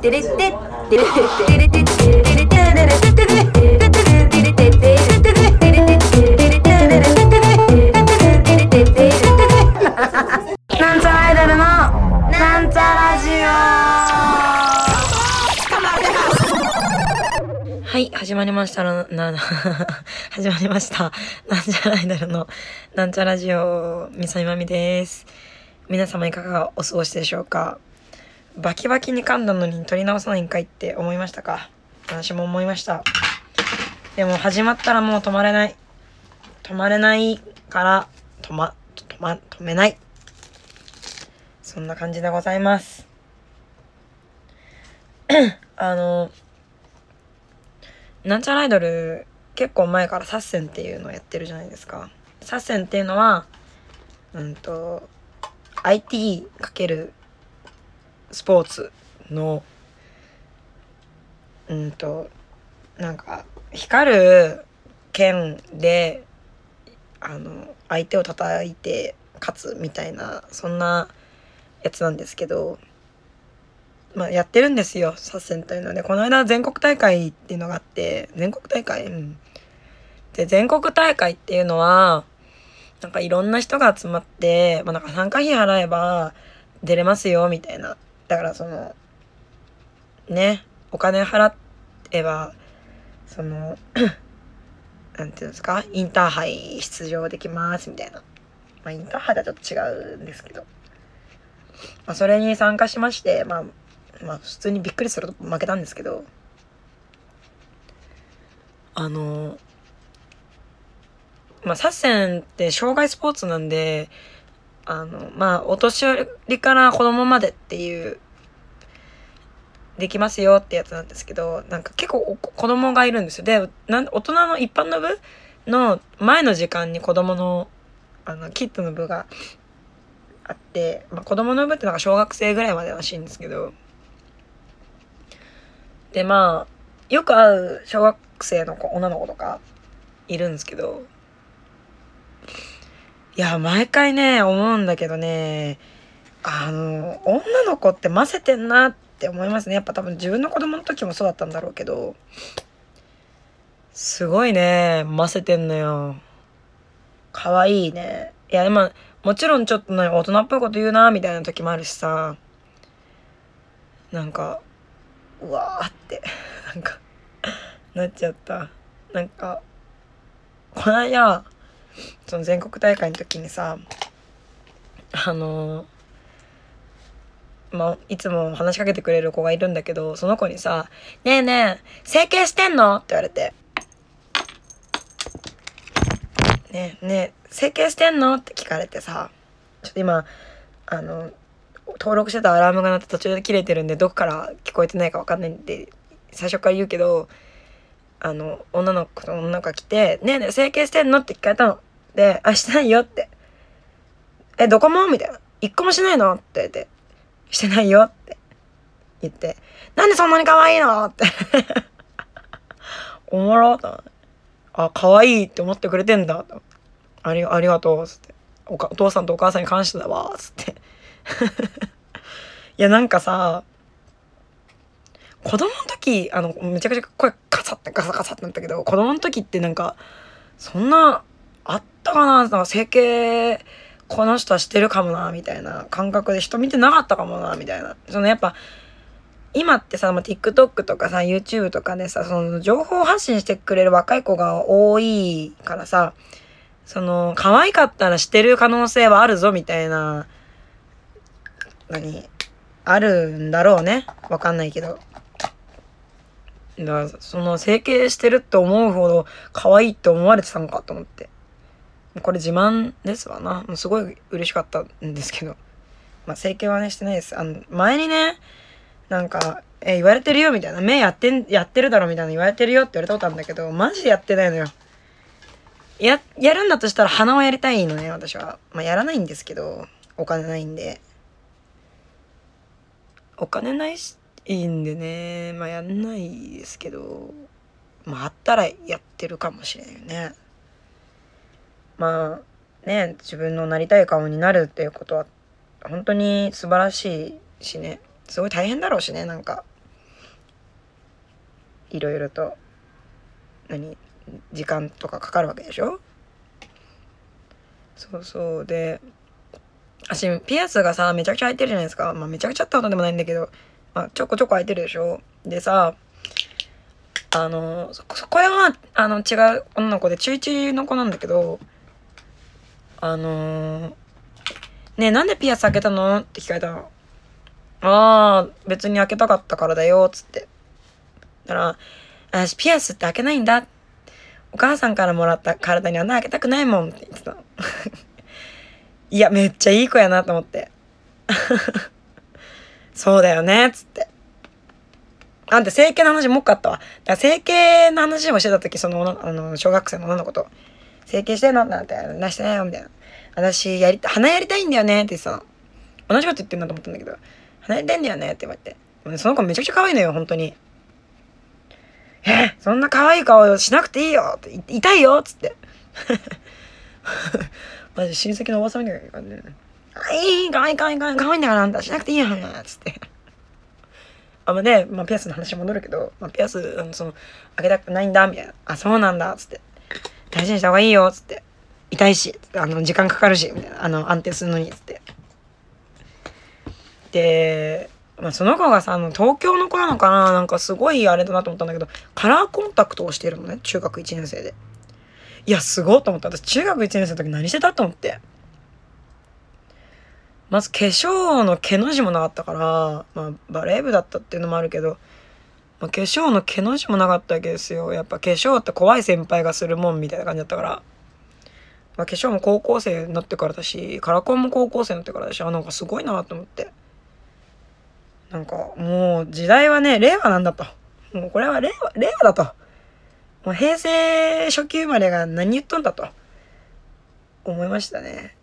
テレテテテレテレテテテレテレテテテテテはい、始まりました。ら、な、な始まりました。なんちゃらアイドルの、なんちゃラジオ、みさみまみです。皆様いかがお過ごしでしょうか？バキバキに噛んだのに取り直さないんかいって思いましたか？私も思いました。でも始まったらもう止まれない。止まれないから止ま止ま止めない。そんな感じでございます。あのなんちゃらアイドル結構前からサッセンっていうのをやってるじゃないですか。サッセンっていうのはうんと IT× スポーツのうんとなんか光る剣であの相手を叩いて勝つみたいなそんなやつなんですけどまあやってるんですよサッセンというのでこの間全国大会っていうのがあって全国大会？うん。で全国大会っていうのはなんかいろんな人が集まって、まあ、なんか参加費払えば出れますよみたいな。だからそのねお金払えばその なんていうんですかインターハイ出場できますみたいな。まあインターハイとはちょっと違うんですけど、まあ、それに参加しましてまあまあ普通にびっくりすると負けたんですけど。あのまあサッセンって障害スポーツなんであのまあお年寄りから子供までっていうできますよってやつなんですけどなんか結構子供がいるんですよ。でなん大人の一般の部の前の時間に子供のあのキッズの部があって、まあ、子供の部ってなんか小学生ぐらいまでらしいんですけど。でまあよく会う小学生の子女の子とかいるんですけど。いや毎回ね思うんだけどねあの女の子ってませてんなって思いますね。やっぱ多分自分の子供の時もそうだったんだろうけどすごいねませてんのよ。可愛いね。いやまあもちろんちょっとね大人っぽいこと言うなみたいな時もあるしさ。なんかうわーってなんかなっちゃった。なんかこの間その全国大会の時にさあのまあ、いつも話しかけてくれる子がいるんだけど、その子にさ、ねえねえ、整形してんの？って言われて。ねえねえ、整形してんの？って聞かれてさ、ちょっと今、あの、登録してたアラームが鳴って途中で切れてるんで、どこから聞こえてないかわかんないんで、最初から言うけど、あの、女の子と女の子が来て、ねえねえ、整形してんの？って聞かれたの。で、あ、してないよって。え、どこも？みたいな。一個もしないの？って言われて。してないよって言って、なんでそんなに可愛いの？って おもろと思って。あ、可愛いって思ってくれてんだと。ありありがとう、つってお。お父さんとお母さんに感謝だわ、つって。いや、なんかさ、子供の時、あの、めちゃくちゃ声カサってガサガサってなったけど、子供の時ってなんか、そんな、ったかななんか整形、この人はしてるかもなみたいな感覚で人見てなかったかもなみたいな。そのやっぱ今ってさ、まあ、TikTok とかさ YouTube とかでさその情報発信してくれる若い子が多いからさその可愛かったらしてる可能性はあるぞみたいな何あるんだろうね。わかんないけど。だからその整形してるって思うほど可愛いって思われてたのかと思って。これ自慢ですわな。もうすごい嬉しかったんですけど。まあ、整形はね、してないです。あの、前にね、なんか、え、言われてるよみたいな。目やってん、やってるだろみたいな言われてるよって言われたことあるんだけど、マジでやってないのよ。や、やるんだとしたら鼻をやりたいのね、私は。まあ、やらないんですけど、お金ないんで。お金ないし、いいんでね、まあ、やんないですけど、まあ、あったらやってるかもしれないよね。まあね自分のなりたい顔になるっていうことは本当に素晴らしいしね。すごい大変だろうしねなんか。いろいろと。何？時間とかかかるわけでしょ？そうそう。で私ピアスがさめちゃくちゃ開いてるじゃないですか。まあめちゃくちゃってことでもないんだけど、まあ、ちょこちょこ開いてるでしょ？でさあのそこれはあの違う女の子で中1の子なんだけどあのねえなんでピアス開けたの？って聞かれたの。ああ別に開けたかったからだよつって。だから私ピアスって開けないんだ。お母さんからもらった体に穴開けたくないもん。って言ってた。いやめっちゃいい子やなと思って。そうだよね。つって。あんた整形の話もっかったわ。だから整形の話をしてた時、その、あの、小学生の女の子と、整形してんの？なんて、なしてないよ、みたいな。私、やり、鼻やりたいんだよね、って言ってたの。同じこと言ってんだと思ったんだけど、鼻やりたいんだよね、って言われて。その子めちゃくちゃ可愛いのよ、本当に。えそんな可愛い顔しなくていいよって、痛いよっつって。マジ親戚のおばさんみたいな感じで、ね。いい、可愛い可愛い可愛い可愛いんだからあんたしなくていいやん、つって。あまあね、まあ、ピアスの話戻るけど、まあ、ピアス、あの、その、開けたくないんだ、みたいな。あ、そうなんだ、つって。大事にした方がいいよ、つって。痛いし、あの、時間かかるし、みたいな。あの、安定するのに、つって。で、まあ、その子がさ、あの、東京の子なのかななんかすごいあれだなと思ったんだけど、カラーコンタクトをしてるのね、中学1年生で。いや、すごいと思った。私、中学1年生の時何してたと思って。まず化粧の毛の字もなかったから、まあ、バレー部だったっていうのもあるけど、まあ、化粧の毛の字もなかったわけですよ。やっぱ化粧って怖い先輩がするもんみたいな感じだったから。まあ、化粧も高校生になってからだし、カラコンも高校生になってからだし、あ、なんかすごいなと思って。なんか、もう時代はね、令和なんだと。もうこれは令和、令和だと。もう平成初期生まれが何言っとんだと。思いましたね。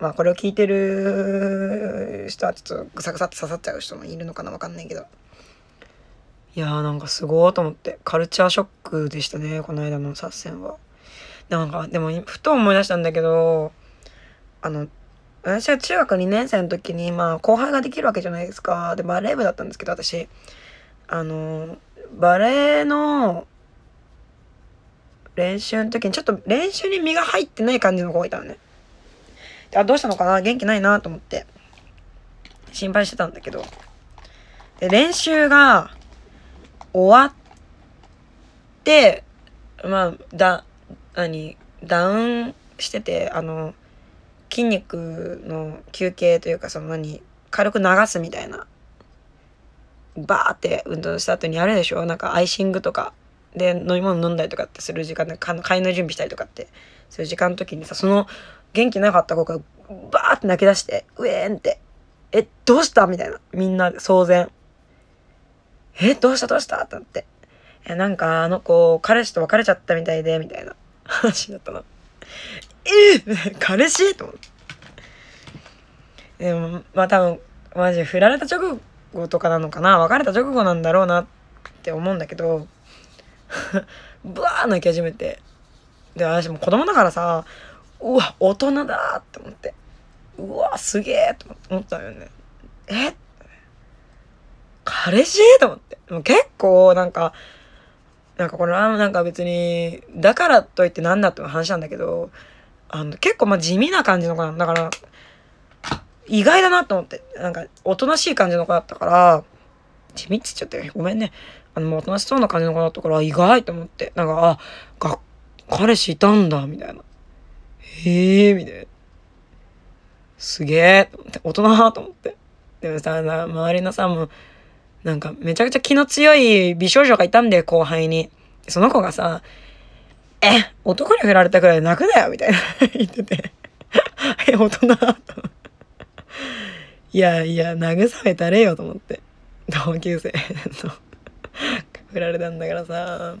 まあこれを聞いてる人はちょっとぐさぐさって刺さっちゃう人もいるのかなわかんないけど。いやーなんかすごーと思って、カルチャーショックでしたね、この間の撮戦は。なんか、でも、ふと思い出したんだけど、あの、私は中学2年生の時に、まあ、後輩ができるわけじゃないですか。で、バレー部だったんですけど、私、あの、バレーの練習の時に、ちょっと練習に身が入ってない感じの子がいたのね。あ、どうしたのかな？元気ないなと思って、心配してたんだけど、で、練習が終わって、まあ、だ、何、ダウンしてて、あの、筋肉の休憩というか、その何、軽く流すみたいな、バーって運動した後にあるでしょ？なんかアイシングとか、で、飲み物飲んだりとかってする時間で、買いの準備したりとかって、そういう時間の時にさ、その元気なかった子がバーって泣き出して、うえーんって。え、どうした？みたいな。みんな騒然。え、どうしたどうした？ってなって。え、なんかあの子、彼氏と別れちゃったみたいで、みたいな話だったの。えー、彼氏？と思って。でも、まあ多分、マジ振られた直後とかなのかな別れた直後なんだろうなって思うんだけど、ブワー泣き始めて。で、私も子供だからさ、うわ、大人だって思って。うわ、すげえと思ったよね。え？彼氏？と思って。もう結構なんか、なんかこれはなんか別に、だからといってなんだって話なんだけど、あの、結構まあ地味な感じの子なんだから、意外だなと思って。なんか、おとなしい感じの子だったから、地味っつっちゃってごめんね。あの、おとなしそうな感じの子だったから、意外と思って。なんか、あ、が、彼氏いたんだ、みたいな。へえ、みたいな。すげえ、大人と思って。でもさ、周りのさ、もう、なんかめちゃくちゃ気の強い美少女がいたんだよ、後輩に。その子がさ、え、男に振られたくらい泣くなよ、みたいな 言ってて。え、大人 いやいや、慰めたれよと思って。同級生の振られたんだからさ。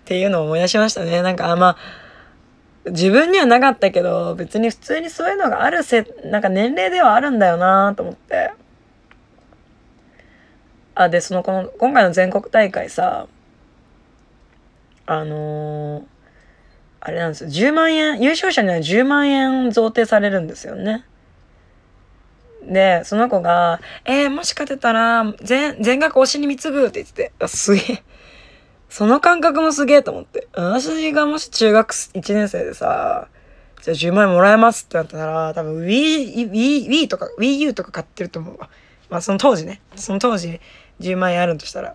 っていうのを思い出しましたね。なんか、あまあ、自分にはなかったけど、別に普通にそういうのがあるせ、なんか年齢ではあるんだよなと思って。あ、で、その、この、今回の全国大会さ、あのー、あれなんですよ。10万円、優勝者には10万円贈呈されるんですよね。で、その子が、えー、もし勝てたら、全、全額推しに貢ぐって言ってて、すげえ。その感覚もすげえと思って。私がもし中学1年生でさ、じゃあ10万円もらえますってなったら、多分 Wii、Wii、Wii とか、Wii U とか買ってると思うわ。まあその当時ね。その当時10万円あるとしたら。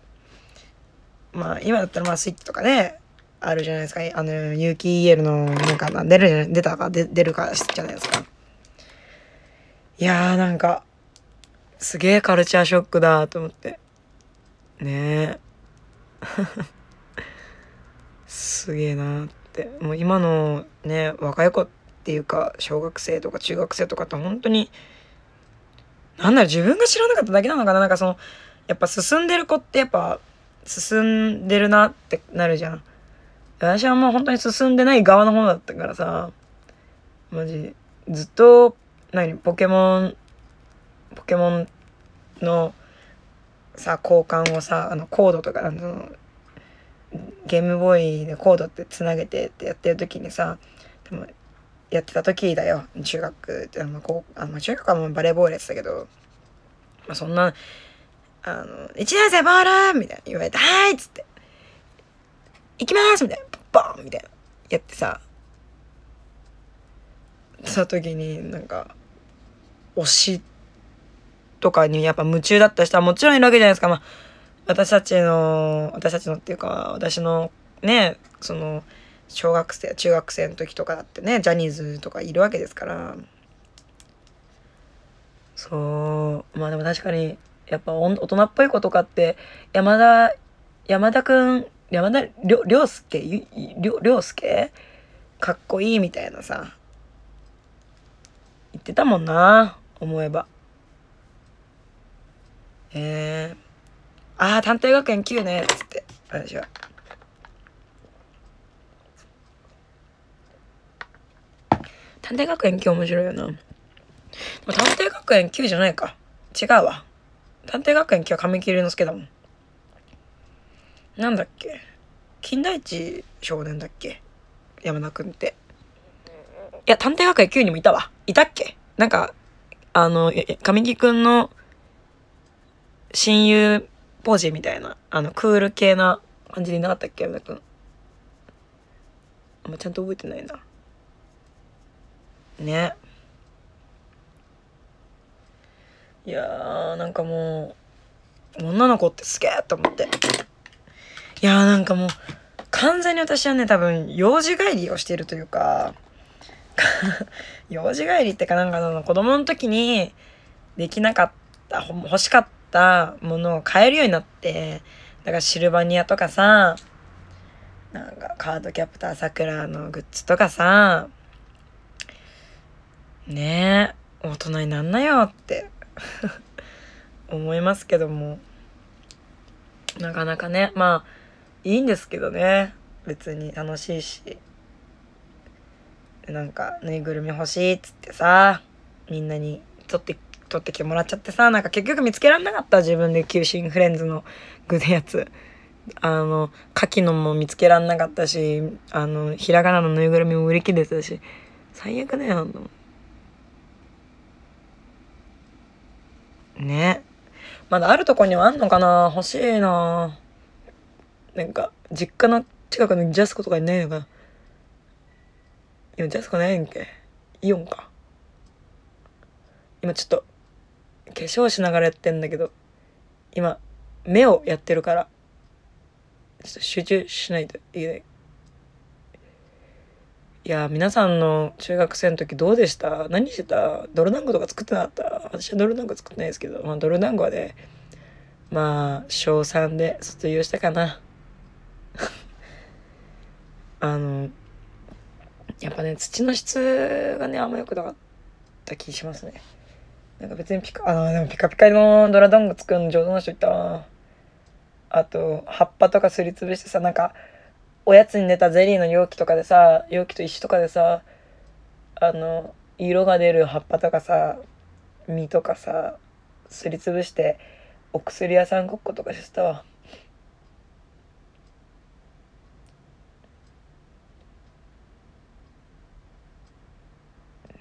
まあ今だったらまあスイッチとかね、あるじゃないですか。あの、有機 EL のなんか出るじゃない、出たか出るかじゃないですか。いやーなんか、すげえカルチャーショックだと思って。ねえ。すげえなって。もう今のね、若い子っていうか、小学生とか中学生とかって本当に、なんだろ、自分が知らなかっただけなのかななんかその、やっぱ進んでる子ってやっぱ、進んでるなってなるじゃん。私はもう本当に進んでない側の方だったからさ、マジ、ずっと何ポケモンポケモンのさ交換をさあのコードとかあのゲームボーイでコードってつなげてってやってる時にさでもやってた時だよ中学ってあのこうあの中学はもうバレーボールやってたけど、まあ、そんなあの「1年生ボール!」みたいな言われて「はい!」っつって「行きます!」みたいなボンみたいなやってさその時になんか推しとかにやっぱ夢中だった人はもちろんいるわけじゃないですか。まあ、私たちの、私たちのっていうか、私のね、その、小学生、中学生の時とかだってね、ジャニーズとかいるわけですから。そう。まあでも確かに、やっぱ大人っぽい子とかって、山田、山田くん、山田りょ、りょうすけ、りょ、りょうすけ？かっこいいみたいなさ、言ってたもんな。思えば。えー、ああ、探偵学園9ね、つって、私は。探偵学園9面白いよな。探偵学園9じゃないか。違うわ。探偵学園9は神木隆之介だもん。なんだっけ？金田一少年だっけ？山田くんって。いや、探偵学園9にもいたわ。いたっけ？なんか、あの、神木くんの親友ポジみたいな、あの、クール系な感じになかったっけ山田くん。あんまちゃんと覚えてないな。ね。いやー、なんかもう、女の子ってすげえと思って。いやーなんかもう、完全に私はね、多分、幼児帰りをしているというか、幼児帰りってかなんかその子供の時にできなかった欲しかったものを買えるようになってだからシルバニアとかさなんかカードキャプターさくらのグッズとかさねえ大人になんなよって 思いますけども。なかなかねまあいいんですけどね。別に楽しいし。なんかぬいぐるみ欲しいっつってさみんなに取って取ってきてもらっちゃってさなんか結局見つけられなかった自分で球心フレンズの具のやつ。あの牡蠣のも見つけられなかったしあのひらがなのぬいぐるみも売り切れてたし。最悪だよあんね。まだあるとこにはあんのかな？欲しいな。なんか実家の近くのジャスコとかにないのかな？いやジャスコないんけ？イオンか。今ちょっと化粧しながらやってんだけど今目をやってるからちょっと集中しないといけない。いや皆さんの中学生の時どうでした？何してた？泥団子とか作ってなかった？私は泥団子作ってないですけど、まあ、泥団子はねまあ小3で卒業したかな。あのやっぱね、土の質がね、あんま良くなかった気しますね。なんか別にピカ、あ、でもピカピカのドラドング作るの上手な人いたわ。あと、葉っぱとかすりつぶしてさ、なんか、おやつに出たゼリーの容器とかでさ、容器と石とかでさ、あの、色が出る葉っぱとかさ、実とかさ、すりつぶして、お薬屋さんごっことかしてたわ。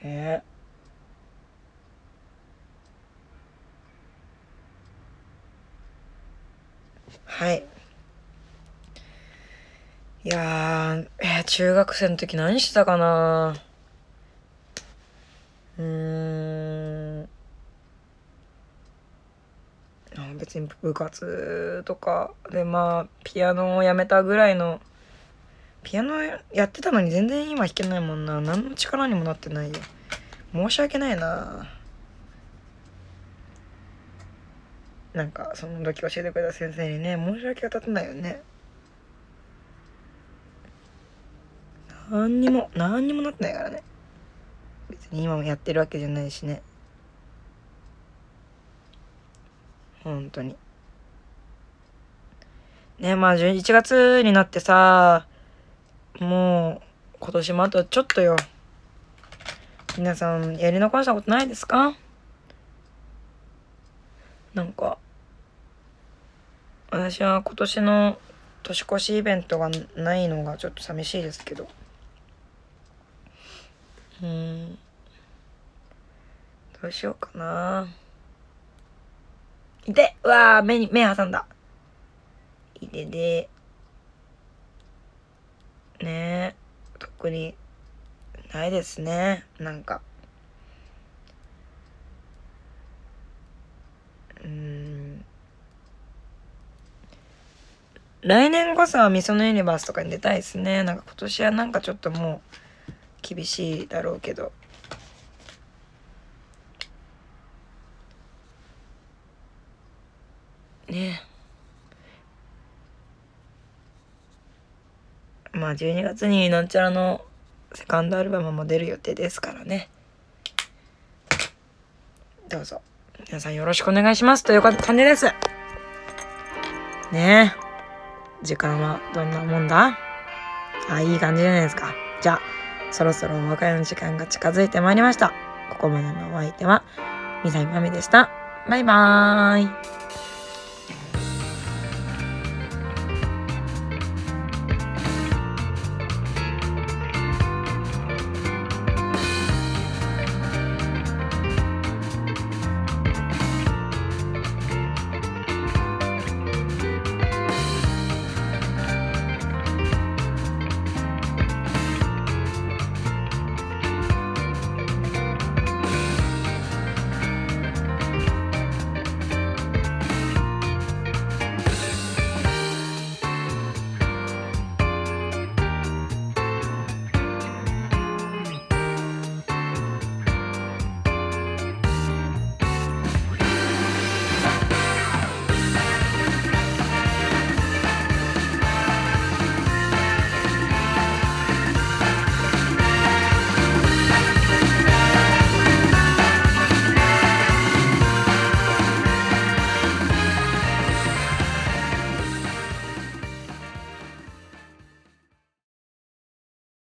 ねえはい。いや、えー中学生の時何してたかなうーん。別に部活とかでまあピアノをやめたぐらいの。ピアノやってたのに全然今弾けないもんな。何の力にもなってないよ。申し訳ないななんかその時教えてくれた先生にね申し訳が立たないよね。何にも何にもなってないからね。別に今もやってるわけじゃないしね。本当に。ねまあ11月になってさもう今年もあとちょっとよ。皆さんやり残したことないですか？なんか私は今年の年越しイベントがないのがちょっと寂しいですけど。うん。どうしようかな。いて。うわー目に目挟んだ。いてでね。え特にないですね。なんか。うん。来年こそはみそのユニバースとかに出たいですね。なんか今年はなんかちょっともう厳しいだろうけど。ねまあ12月になんちゃらのセカンドアルバムも出る予定ですからね。どうぞ。皆さんよろしくお願いしますという感じです。ねえ。時間はどんなもんだ？あいい感じじゃないですか。じゃあそろそろお別れの時間が近づいてまいりました。ここまでのお相手はみさみまみでした。バイバーイ。